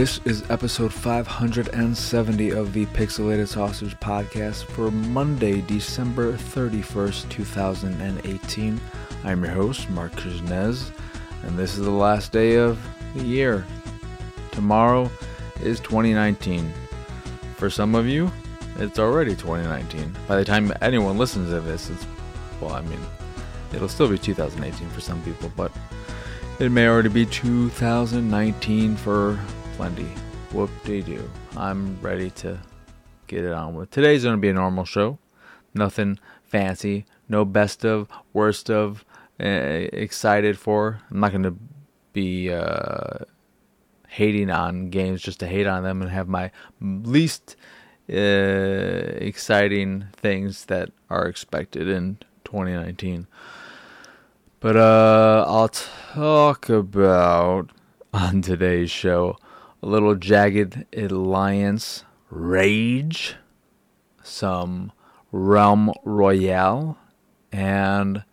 This is episode 570 of the Pixelated Sausage Podcast for Monday, December 31st, 2018. I'm your host, Marc Kuznez, and this is the last day of the year. Tomorrow is 2019. For some of you, it's already 2019. By the time anyone listens to this, it's, well, I mean, it'll still be 2018 for some people, but it may already be 2019 for plenty. Whoop de doo. I'm ready to get it on with. Today's going to be a normal show. Nothing fancy. No best of, worst of, uh, excited for. I'm not going to be uh, hating on games just to hate on them and have my least uh, exciting things that are expected in 2019. But uh, I'll talk about on today's show a little Jagged Alliance Rage, some Realm Royale, and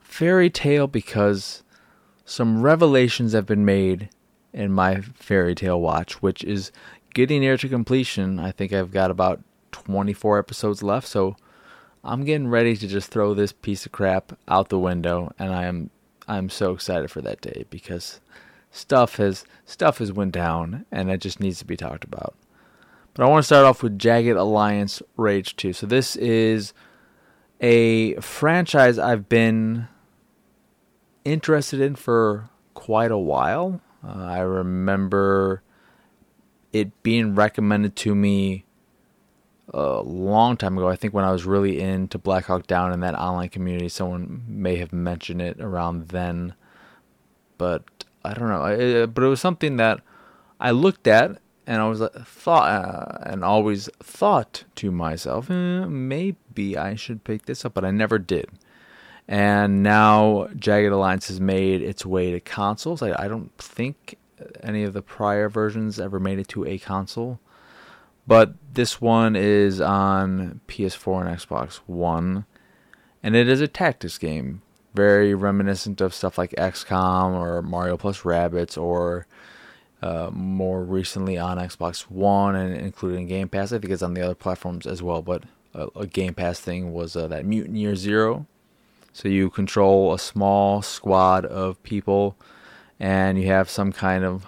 Fairy Tail because some revelations have been made in my Fairy Tail watch, which is getting near to completion. I think I've got about 24 episodes left, so I'm getting ready to just throw this piece of crap out the window, and I am I'm so excited for that day because stuff has stuff has went down, and it just needs to be talked about. But I want to start off with Jagged Alliance Rage 2. So this is a franchise I've been interested in for quite a while. Uh, I remember it being recommended to me a long time ago. I think when I was really into Black Hawk Down in that online community, someone may have mentioned it around then. But I don't know. It, but it was something that I looked at and I was thought uh, and always thought to myself, eh, maybe I should pick this up, but I never did. And now Jagged Alliance has made its way to consoles. I, I don't think any of the prior versions ever made it to a console. But this one is on PS4 and Xbox One, and it is a tactics game, very reminiscent of stuff like XCOM or Mario plus Rabbids or uh, more recently on Xbox One and including Game Pass. I think it's on the other platforms as well, but a, a Game Pass thing was uh, that Mutant Year Zero. So you control a small squad of people, and you have some kind of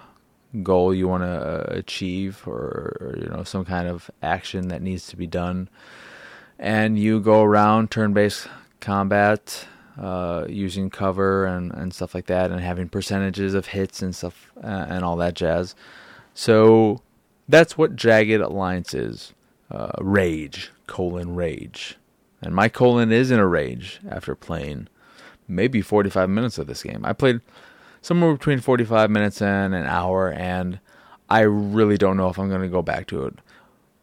goal you want to uh, achieve or, or, you know some kind of action that needs to be done and you go around turn-based combat uh, using cover and, and stuff like that and having percentages of hits and stuff uh, and all that jazz. So that's what jagged alliance is uh, rage colon rage. And my colon is in a rage after playing maybe 45 minutes of this game. I played somewhere between 45 minutes and an hour, and I really don't know if I'm going to go back to it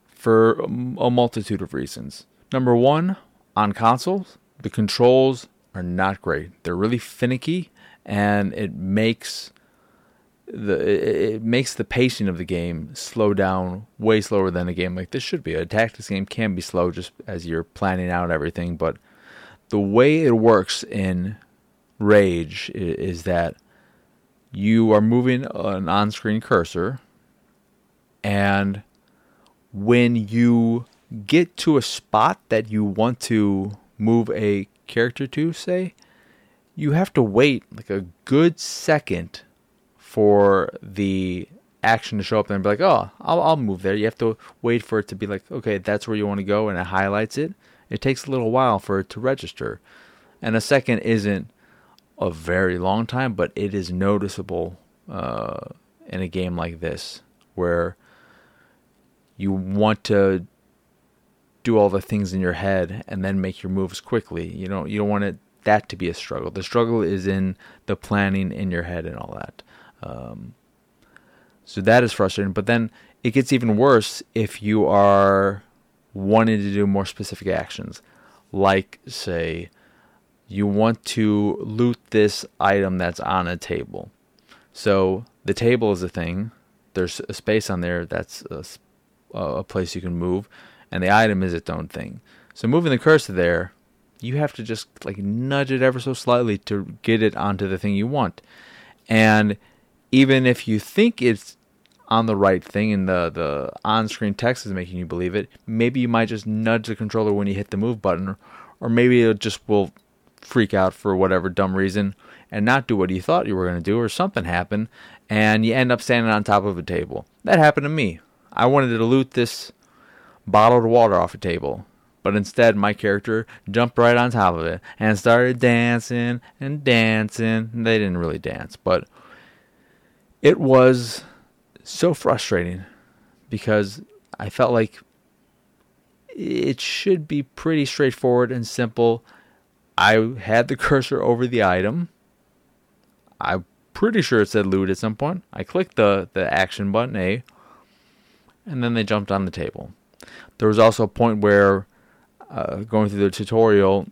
for a multitude of reasons. Number one, on consoles, the controls are not great. They're really finicky, and it makes the it makes the pacing of the game slow down way slower than a game like this should be. A tactics game can be slow just as you're planning out everything, but the way it works in Rage is that you are moving an on screen cursor, and when you get to a spot that you want to move a character to, say, you have to wait like a good second for the action to show up and be like, oh, I'll, I'll move there. You have to wait for it to be like, okay, that's where you want to go, and it highlights it. It takes a little while for it to register. And a second isn't a very long time, but it is noticeable uh, in a game like this where you want to do all the things in your head and then make your moves quickly. You don't you don't want it that to be a struggle. The struggle is in the planning in your head and all that. Um, so that is frustrating. But then it gets even worse if you are wanting to do more specific actions, like say you want to loot this item that's on a table. So the table is a thing. There's a space on there that's a, a place you can move, and the item is its own thing. So moving the cursor there, you have to just like nudge it ever so slightly to get it onto the thing you want. And even if you think it's on the right thing and the, the on screen text is making you believe it, maybe you might just nudge the controller when you hit the move button, or maybe it just will freak out for whatever dumb reason and not do what you thought you were going to do, or something happen, and you end up standing on top of a table. That happened to me. I wanted to loot this bottled water off a table, but instead my character jumped right on top of it and started dancing and dancing. They didn't really dance, but it was so frustrating because I felt like it should be pretty straightforward and simple. I had the cursor over the item. I'm pretty sure it said loot at some point. I clicked the, the action button A, and then they jumped on the table. There was also a point where, uh, going through the tutorial,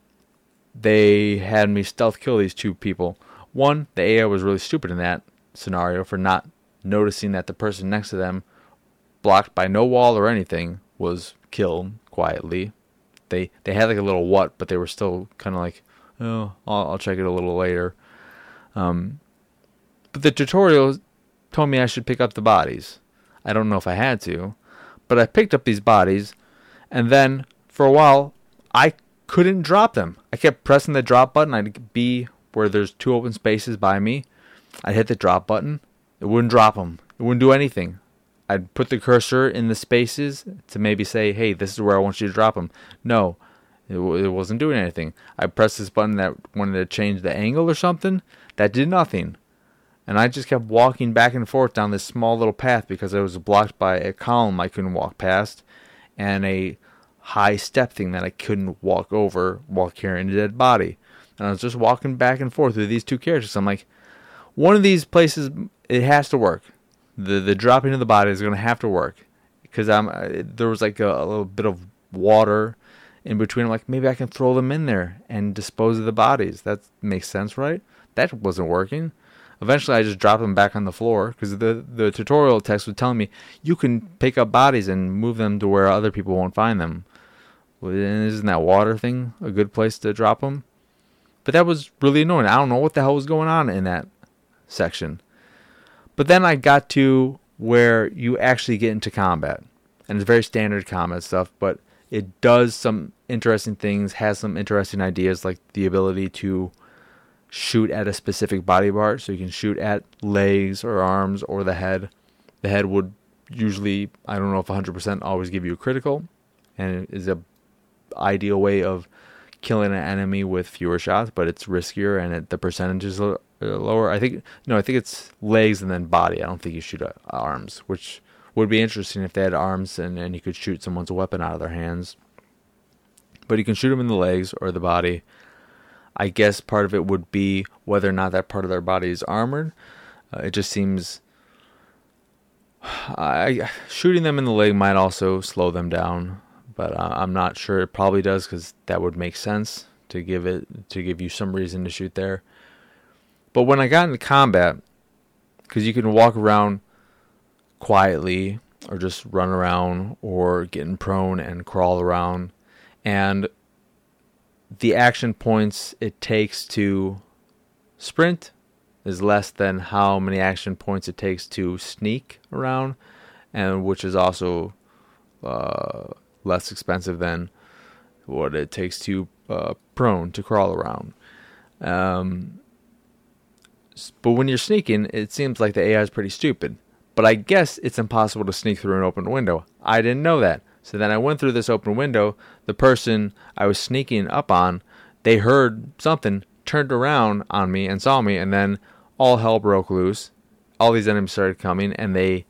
they had me stealth kill these two people. One, the AI was really stupid in that scenario for not noticing that the person next to them, blocked by no wall or anything, was killed quietly. They they had like a little what, but they were still kind of like, oh, I'll, I'll, check it a little later. Um, but the tutorial told me I should pick up the bodies. I don't know if I had to, but I picked up these bodies, and then for a while I couldn't drop them. I kept pressing the drop button. I'd be where there's two open spaces by me. I'd hit the drop button, it wouldn't drop them. It wouldn't do anything. I'd put the cursor in the spaces to maybe say, hey, this is where I want you to drop them. No, it, it wasn't doing anything. I pressed this button that wanted to change the angle or something. That did nothing. And I just kept walking back and forth down this small little path because I was blocked by a column I couldn't walk past and a high step thing that I couldn't walk over while carrying a dead body. And I was just walking back and forth with these two characters. I'm like, one of these places it has to work. The the dropping of the body is going to have to work because I'm uh, there was like a, a, little bit of water in between. I'm like maybe I can throw them in there and dispose of the bodies. That makes sense, right? That wasn't working. Eventually, I just dropped them back on the floor because the the tutorial text was telling me you can pick up bodies and move them to where other people won't find them. Isn't that water thing a good place to drop them? But that was really annoying. I don't know what the hell was going on in that section. But then I got to where you actually get into combat. And it's very standard combat stuff, but it does some interesting things, has some interesting ideas like the ability to shoot at a specific body part. So you can shoot at legs or arms or the head. The head would usually, I don't know if 100% always give you a critical, and it is a ideal way of killing an enemy with fewer shots, but it's riskier and it, the percentages are uh, lower. I think no, I think it's legs and then body. I don't think you shoot at arms, which would be interesting if they had arms and, and you could shoot someone's weapon out of their hands. But you can shoot them in the legs or the body. I guess part of it would be whether or not that part of their body is armored. Uh, it just seems I shooting them in the leg might also slow them down but uh, I'm not sure. It probably does because that would make sense to give it to give you some reason to shoot there. But when I got into combat, because you can walk around quietly or just run around or get in prone and crawl around, and the action points it takes to sprint is less than how many action points it takes to sneak around, and which is also uh, less expensive than what it takes to uh, prone to crawl around. Um, but when you're sneaking, it seems like the AI is pretty stupid. But I guess it's impossible to sneak through an open window. I didn't know that. So then I went through this open window. The person I was sneaking up on, they heard something, turned around on me and saw me, and then all hell broke loose. All these enemies started coming, and they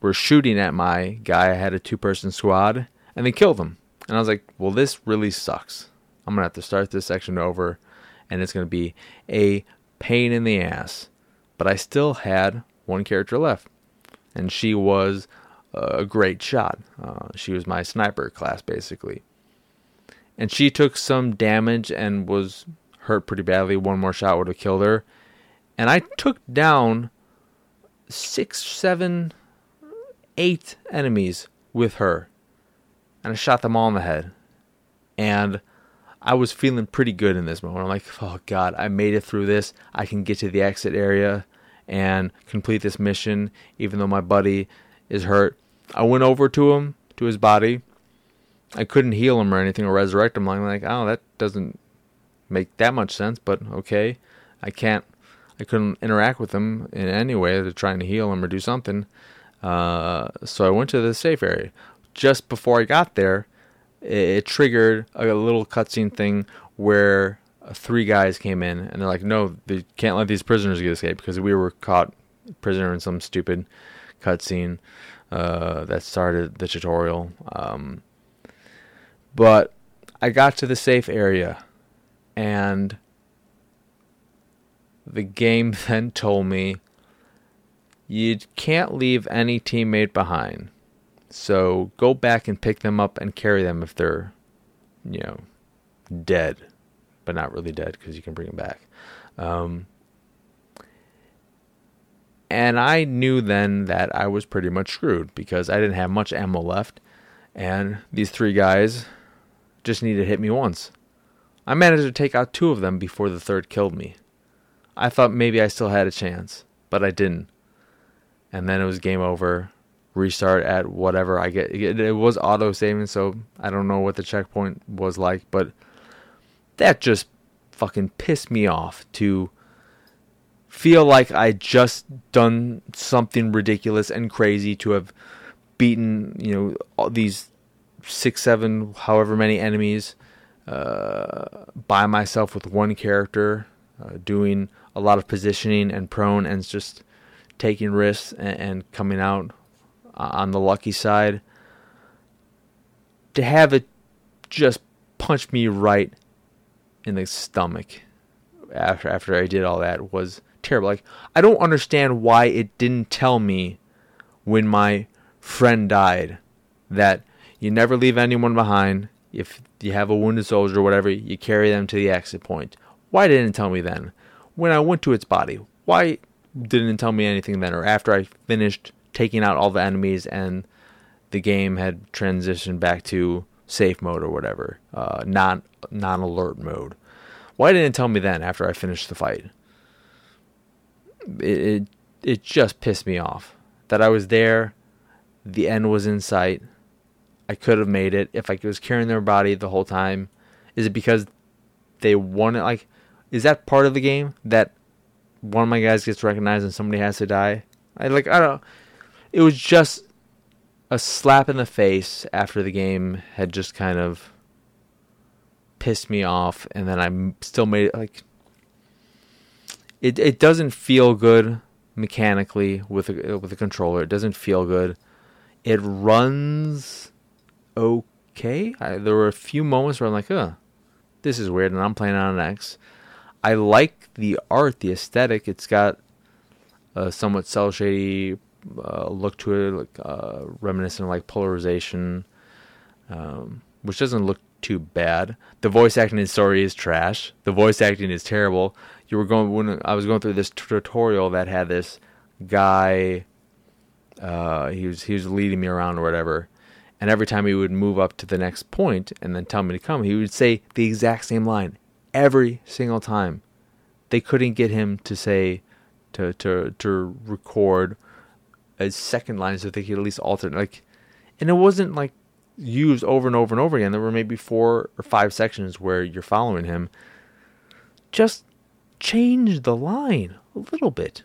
were shooting at my guy. I had a two person squad and they killed him. And I was like, well, this really sucks. I'm going to have to start this section over and it's going to be a pain in the ass. But I still had one character left. And she was a great shot. Uh, she was my sniper class, basically. And she took some damage and was hurt pretty badly. One more shot would have killed her. And I took down six, seven eight enemies with her. And I shot them all in the head. And I was feeling pretty good in this moment. I'm like, oh God, I made it through this. I can get to the exit area and complete this mission, even though my buddy is hurt. I went over to him, to his body. I couldn't heal him or anything or resurrect him. I'm like, oh, that doesn't make that much sense, but okay. I can't, I couldn't interact with him in any way to trying to heal him or do something. Uh, so I went to the safe area. Just before I got there, it, it triggered a little cutscene thing where three guys came in and they're like, no, they can't let these prisoners get escape because we were caught prisoner in some stupid cutscene uh, that started the tutorial. Um, but I got to the safe area and the game then told me you can't leave any teammate behind. So go back and pick them up and carry them if they're, you know, dead, but not really dead because you can bring them back. Um, and I knew then that I was pretty much screwed because I didn't have much ammo left, and these three guys just needed to hit me once. I managed to take out two of them before the third killed me. I thought maybe I still had a chance, but I didn't. And then it was game over restart at whatever I get. It, was auto saving, so I don't know what the checkpoint was like, but that just fucking pissed me off to feel like I just done something ridiculous and crazy to have beaten, you know, all these six, seven, however many enemies uh, by myself with one character, uh, doing a lot of positioning and prone and just taking risks and, and coming out on the lucky side. To have it just punch me right in the stomach after after I did all that was terrible. Like I don't understand why it didn't tell me when my friend died that you never leave anyone behind. If you have a wounded soldier or whatever, you carry them to the exit point. Why didn't it tell me then? When I went to its body, why didn't it tell me anything then? Or after I finished taking out all the enemies and the game had transitioned back to safe mode or whatever, uh, non non alert mode. Why didn't it tell me then after I finished the fight? It, it it just pissed me off that I was there, the end was in sight. I could have made it if I was carrying their body the whole time. Is it because they want it? Like, is that part of the game that one of my guys gets recognized and somebody has to die? I like I don't it was just a slap in the face after the game had just kind of pissed me off and then I still made it like it it doesn't feel good mechanically with a, with a controller. It doesn't feel good. It runs okay. I, there were a few moments where I'm like, "Huh, this is weird," and I'm playing on an X. I like the art, the aesthetic. It's got a somewhat cel shady uh, look to it, like uh, reminiscent of like polarization, um, which doesn't look too bad. The voice acting in story is trash. The voice acting is terrible. You were going when I was going through this tutorial that had this guy. Uh, he was he was leading me around or whatever, and every time he would move up to the next point and then tell me to come, he would say the exact same line every single time. They couldn't get him to say to to to record a second line so they could at least alter like and it wasn't like used over and over and over again. There were maybe four or five sections where you're following him. Just change the line a little bit.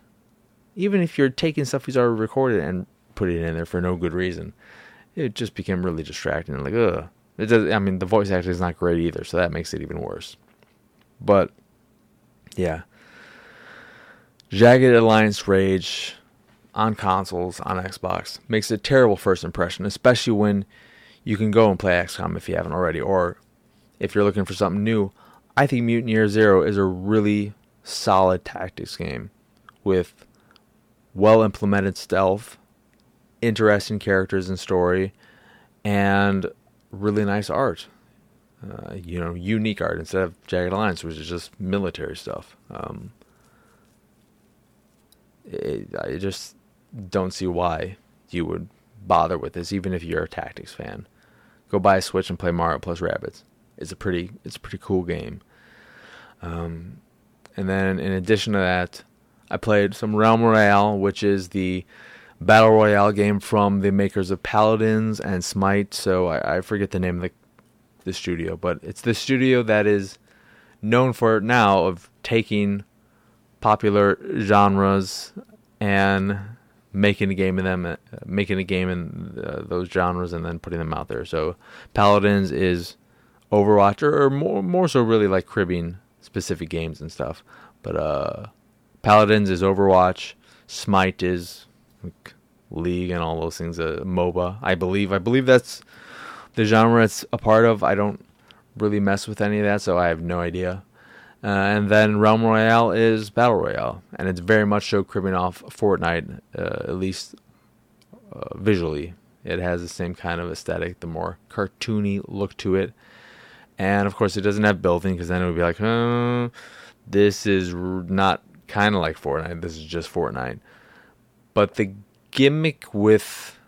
Even if you're taking stuff he's already recorded and putting it in there for no good reason. It just became really distracting. Like, ugh. It does, I mean, the voice acting is not great either, so that makes it even worse. But, yeah. Jagged Alliance Rage on consoles, on Xbox, makes a terrible first impression, especially when you can go and play XCOM if you haven't already, or if you're looking for something new. I think Mutant Year Zero is a really solid tactics game with well implemented stealth, interesting characters and story, and really nice art. Uh, you know, unique art instead of Jagged Alliance, which is just military stuff. Um, it, I just don't see why you would bother with this, even if you're a tactics fan. Go buy a Switch and play Mario plus Rabbids. It's a pretty it's a pretty cool game. Um, and then in addition to that, I played some Realm Royale, which is the battle royale game from the makers of Paladins and Smite. So I, I forget the name of the the studio, but it's the studio that is known for now of taking popular genres and making a game in them, uh, making a game in uh, those genres, and then putting them out there. So Paladins is Overwatch, or, or more more so really like cribbing specific games and stuff. But uh, Paladins is Overwatch. Smite is like, League and all those things. Uh, MOBA, I believe. I believe that's the genre it's a part of. I don't really mess with any of that, so I have no idea. Uh, and then Realm Royale is Battle Royale, and it's very much so cribbing off Fortnite, uh, at least uh, visually. It has the same kind of aesthetic, the more cartoony look to it. And of course, it doesn't have building because then it would be like, this is not kind of like Fortnite. This is just Fortnite. But the gimmick with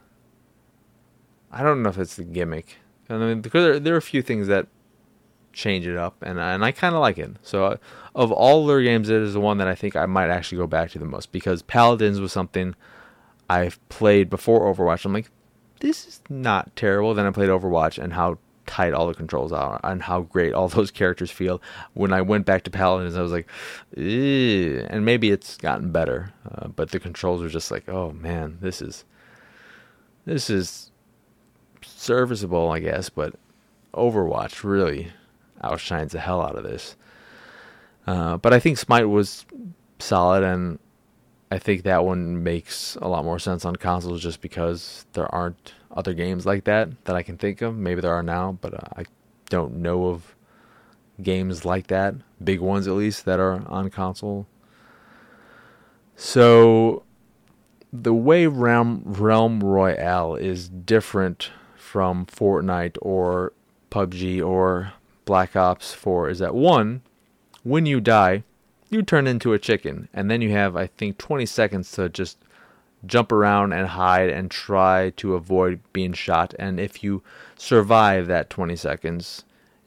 I don't know if it's the gimmick. I mean, because there, there are a few things that change it up, and and I kind of like it. So, of all their games, it is the one that I think I might actually go back to the most because Paladins was something I've played before Overwatch. I'm like, this is not terrible. Then I played Overwatch and how tight all the controls are and how great all those characters feel. When I went back to Paladins, I was like, and maybe it's gotten better, uh, but the controls are just like, oh man, this is this is serviceable, I guess, but Overwatch really outshines the hell out of this. Uh, but I think Smite was solid, and I think that one makes a lot more sense on consoles just because there aren't other games like that that I can think of. Maybe there are now, but uh, I don't know of games like that, big ones at least, that are on console. So the way Realm Realm Royale is different from Fortnite or PUBG or Black Ops 4 is that one, when you die, you turn into a chicken, and then you have, I think, 20 seconds to just jump around and hide and try to avoid being shot. And if you survive that 20 seconds,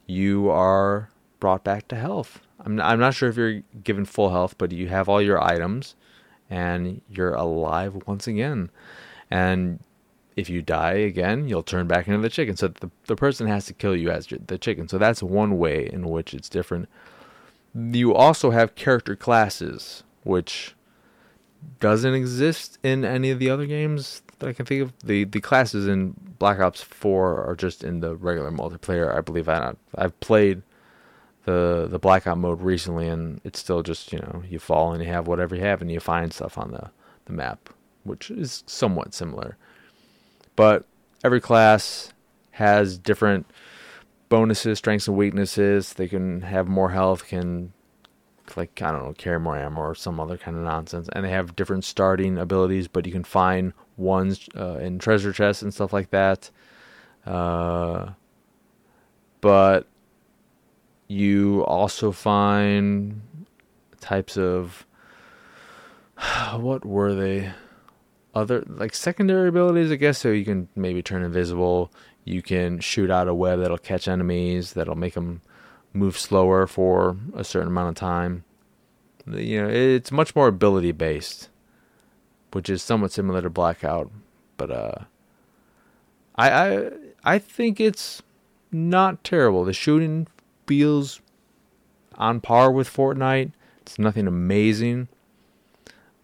you are brought back to health. I'm I'm not sure if you're given full health, but you have all your items and you're alive once again. And if you die again, you'll turn back into the chicken. So the, the person has to kill you as the chicken. So that's one way in which it's different. You also have character classes, which doesn't exist in any of the other games that I can think of. The the classes in Black Ops 4 are just in the regular multiplayer. I believe I I've played the the blackout mode recently and it's still just, you know, you fall and you have whatever you have and you find stuff on the the map, which is somewhat similar but every class has different bonuses, strengths and weaknesses. They can have more health, can like I don't know, carry more ammo or some other kind of nonsense. And they have different starting abilities, but you can find ones uh, in treasure chests and stuff like that. Uh, but you also find types of what were they? Other like secondary abilities, I guess. So you can maybe turn invisible. You can shoot out a web that'll catch enemies. That'll make them move slower for a certain amount of time. You know, it's much more ability based, which is somewhat similar to Blackout. But uh, I I I think it's not terrible. The shooting feels on par with Fortnite. It's nothing amazing,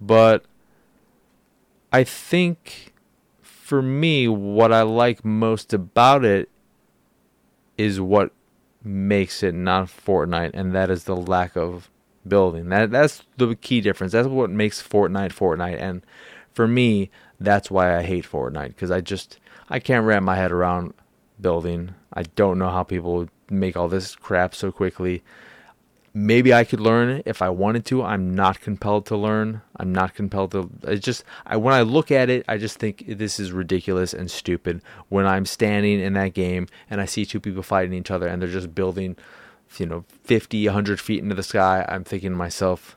but I think for me, what I like most about it is what makes it not Fortnite, and that is the lack of building. That that's the key difference. That's what makes Fortnite Fortnite, and for me, that's why I hate Fortnite because I just I can't wrap my head around building. I don't know how people make all this crap so quickly. Maybe I could learn if I wanted to. I'm not compelled to learn. I'm not compelled to. It's just I, when I look at it, I just think this is ridiculous and stupid. When I'm standing in that game and I see two people fighting each other and they're just building, you know, 50, 100 feet into the sky, I'm thinking to myself,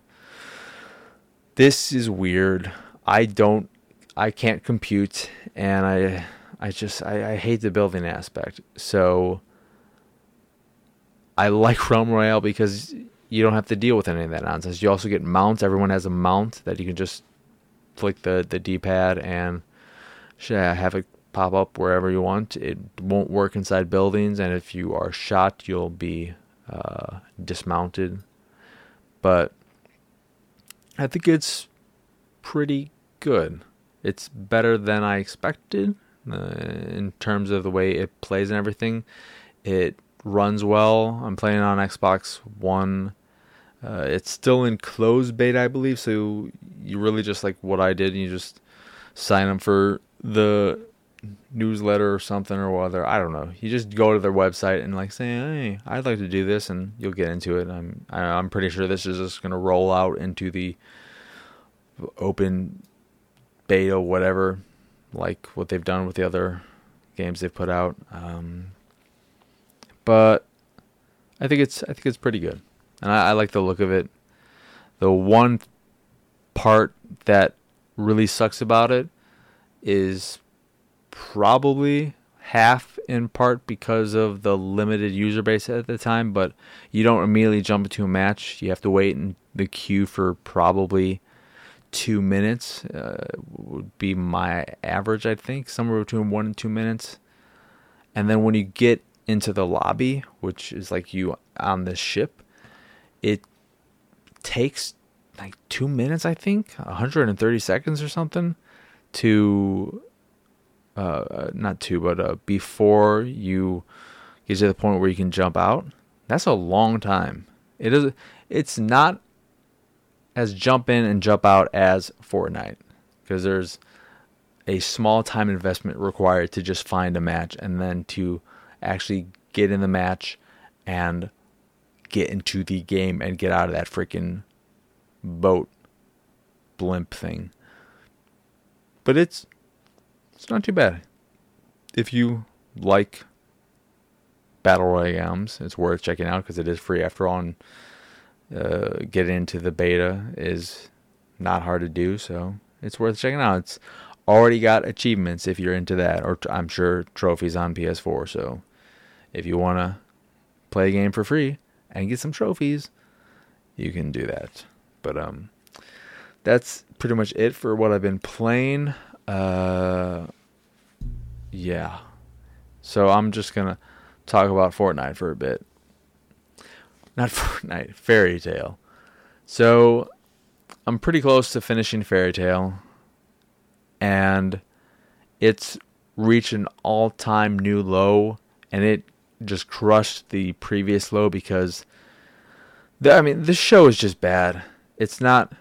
this is weird. I don't, I can't compute, and I, I just, I, I hate the building aspect. So I like Realm Royale because you don't have to deal with any of that nonsense. You also get mounts. Everyone has a mount that you can just flick the the D-pad and have it pop up wherever you want. It won't work inside buildings, and if you are shot, you'll be uh, dismounted. But I think it's pretty good. It's better than I expected uh, in terms of the way it plays and everything. It runs well. I'm playing on Xbox One. Uh, it's still in closed beta, I believe. So you really just like what I did. and You just sign up for the newsletter or something or whether I don't know. You just go to their website and like say, "Hey, I'd like to do this," and you'll get into it. I'm I'm pretty sure this is just going to roll out into the open beta, whatever, like what they've done with the other games they've put out. Um, but I think it's I think it's pretty good, and I, I like the look of it. The one part that really sucks about it is probably half in part because of the limited user base at the time, but you don't immediately jump into a match. You have to wait in the queue for probably two minutes. Uh, would be my average, I think, somewhere between one and two minutes. And then when you get into the lobby, which is like you on the ship, it takes like two minutes, I think, 130 seconds or something to uh, not two, but uh, before you get to the point where you can jump out, that's a long time. It is. It's not as jump in and jump out as Fortnite because there's a small time investment required to just find a match and then to actually get in the match and get into the game and get out of that freaking boat blimp thing. But it's it's not too bad. If you like battle royales, it's worth checking out because it is free after all. And uh, getting into the beta is not hard to do, so it's worth checking out. It's already got achievements if you're into that, or t- I'm sure trophies on PS4. So if you want to play a game for free and get some trophies, you can do that. But um, that's pretty much it for what I've been playing. Uh, yeah. So I'm just gonna talk about Fortnite for a bit. Not Fortnite, Fairy Tail. So I'm pretty close to finishing Fairy Tail, and it's reached an all-time new low, and it just crushed the previous low because, the, I mean, this show is just bad. It's not.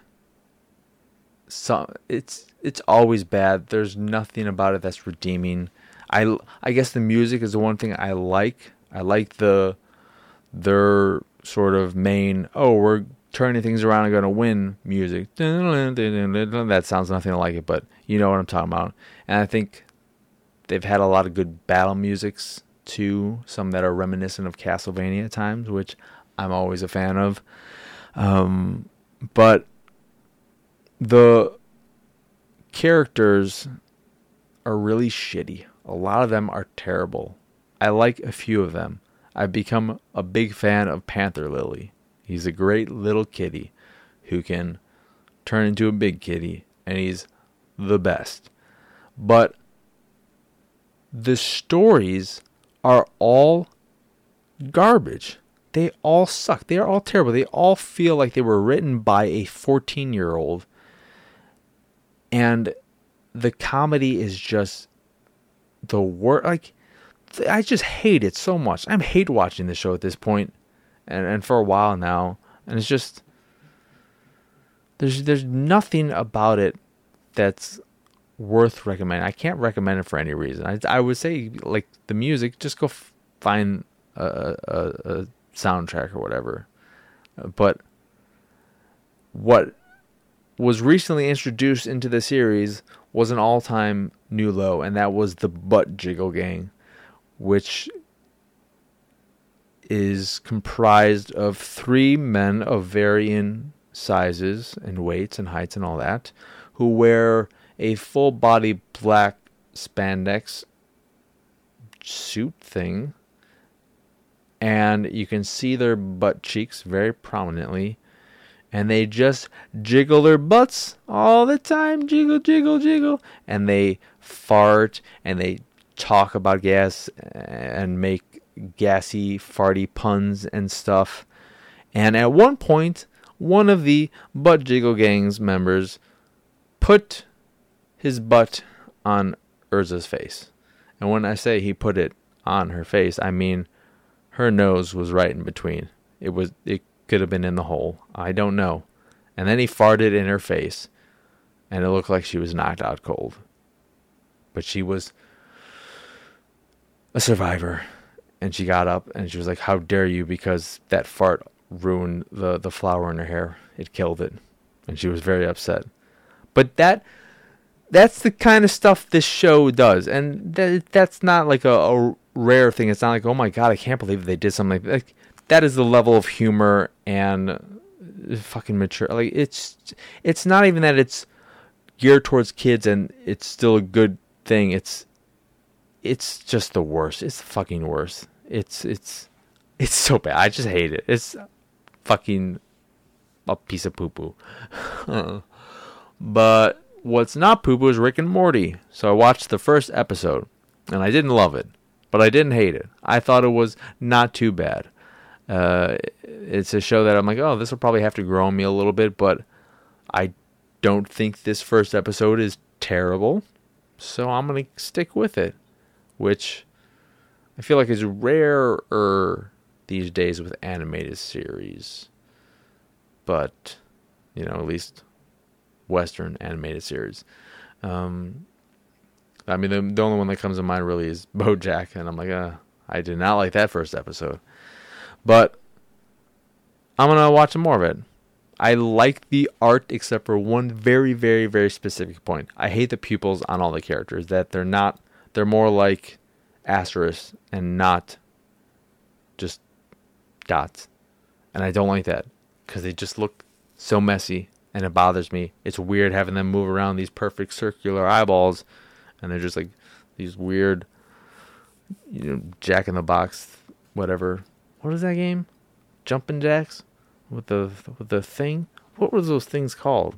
So it's it's always bad. There's nothing about it that's redeeming. I I guess the music is the one thing I like. I like the their sort of main. Oh, we're turning things around and going to win music. That sounds nothing like it, but you know what I'm talking about. And I think they've had a lot of good battle musics too. Some that are reminiscent of Castlevania at times, which I'm always a fan of. Um, but the characters are really shitty. A lot of them are terrible. I like a few of them. I've become a big fan of Panther Lily. He's a great little kitty who can turn into a big kitty, and he's the best. But the stories are all garbage. They all suck. They are all terrible. They all feel like they were written by a 14 year old and the comedy is just the worst. Like I just hate it so much. I'm hate watching the show at this point, and and for a while now, and it's just there's there's nothing about it that's worth recommending. I can't recommend it for any reason. I I would say like the music, just go f- find a, a, a soundtrack or whatever. Uh, but what was recently introduced into the series was an all time new low, and that was the Butt Jiggle Gang, which is comprised of three men of varying sizes and weights and heights and all that, who wear a full body black spandex suit thing and you can see their butt cheeks very prominently and they just jiggle their butts all the time jiggle jiggle jiggle and they fart and they talk about gas and make gassy farty puns and stuff. And at one point one of the butt jiggle gangs members put his butt on Erza's face and when i say he put it on her face i mean her nose was right in between. It was it could have been in the hole. I don't know. And then he farted in her face, and it looked like she was knocked out cold. But she was a survivor, and she got up and she was like, "How dare you?" Because that fart ruined the the flower in her hair. It killed it, and she was very upset. But that that's the kind of stuff this show does, and that that's not like a, a rare thing. It's not like, oh my god, I can't believe they did something like, like that. Is the level of humor and uh, fucking mature. Like it's it's not even that it's geared towards kids and it's still a good thing. It's it's just the worst. It's fucking worst. It's it's it's so bad. I just hate it. It's fucking a piece of poo poo. but what's not poo poo is Rick and Morty. So I watched the first episode and I didn't love it but I didn't hate it. I thought it was not too bad. Uh, it's a show that I'm like, oh, this will probably have to grow on me a little bit, but I don't think this first episode is terrible, so I'm gonna stick with it, which I feel like is rarer these days with animated series. But you know, at least Western animated series. Um, I mean, the, the only one that comes to mind really is BoJack, and I'm like, uh, I did not like that first episode, but I'm gonna watch some more of it. I like the art except for one very, very, very specific point. I hate the pupils on all the characters. That they're not. They're more like asterisks and not just dots, and I don't like that because they just look so messy and it bothers me. It's weird having them move around these perfect circular eyeballs and they're just like these weird, you know, Jack in the Box, whatever. What is that game? Jumping Jacks with the with the thing. What were those things called?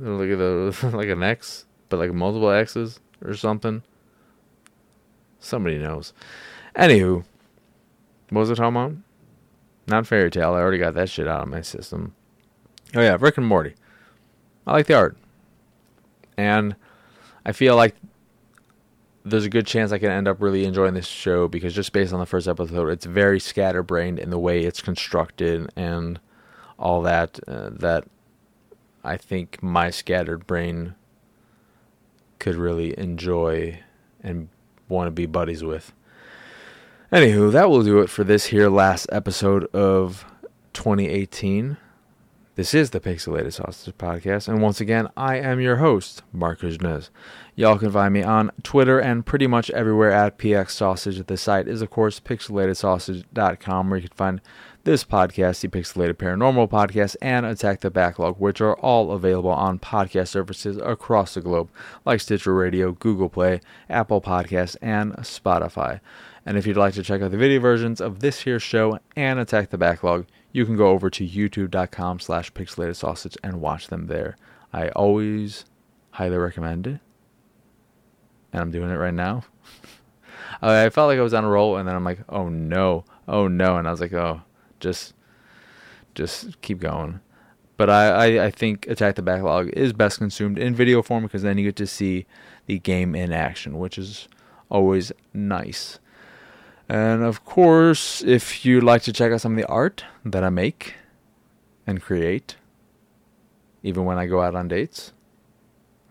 Like the like an X, but like multiple X's or something. Somebody knows. Anywho, what was it talking about? Not Fairy Tail. I already got that shit out of my system. Oh yeah, Rick and Morty. I like the art, and I feel like there's a good chance I can end up really enjoying this show because just based on the first episode, it's very scatterbrained in the way it's constructed and all that. Uh, that I think my scattered brain could really enjoy and want to be buddies with. Anywho, that will do it for this here last episode of 2018. This is the Pixelated Sausage Podcast, and once again, I am your host, Marc Nez. Y'all can find me on Twitter and pretty much everywhere at PX Sausage. The site is, of course, pixelatedsausage.com, where you can find this podcast, the Pixelated Paranormal Podcast, and Attack the Backlog, which are all available on podcast services across the globe, like Stitcher Radio, Google Play, Apple Podcasts, and Spotify. And if you'd like to check out the video versions of this here show and Attack the Backlog, you can go over to youtube.com slash pixelated sausage and watch them there. I always highly recommend it. And I'm doing it right now. I felt like I was on a roll and then I'm like, oh no, oh no. And I was like, oh, just just keep going. But I, I, I think Attack the Backlog is best consumed in video form because then you get to see the game in action, which is always nice. And of course, if you'd like to check out some of the art that I make and create, even when I go out on dates.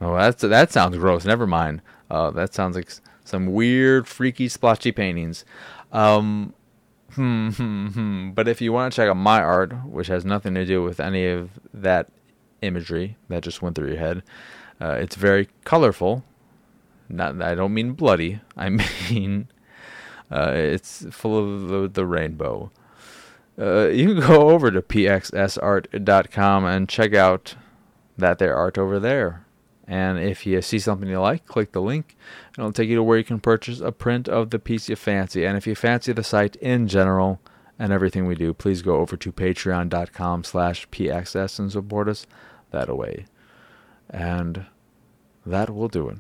Oh, that's that sounds gross. Never mind. Uh, that sounds like some weird, freaky, splotchy paintings. Um, hmm, hmm, hmm. But if you want to check out my art, which has nothing to do with any of that imagery that just went through your head, uh, it's very colorful. Not, I don't mean bloody. I mean uh, it's full of the, the rainbow. Uh, you can go over to pxsart.com and check out that there art over there. And if you see something you like, click the link, and it'll take you to where you can purchase a print of the piece you fancy. And if you fancy the site in general and everything we do, please go over to patreon.com slash pxs and support us that way. And that will do it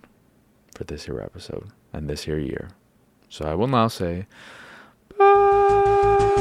for this here episode and this here year. So I will now say bye.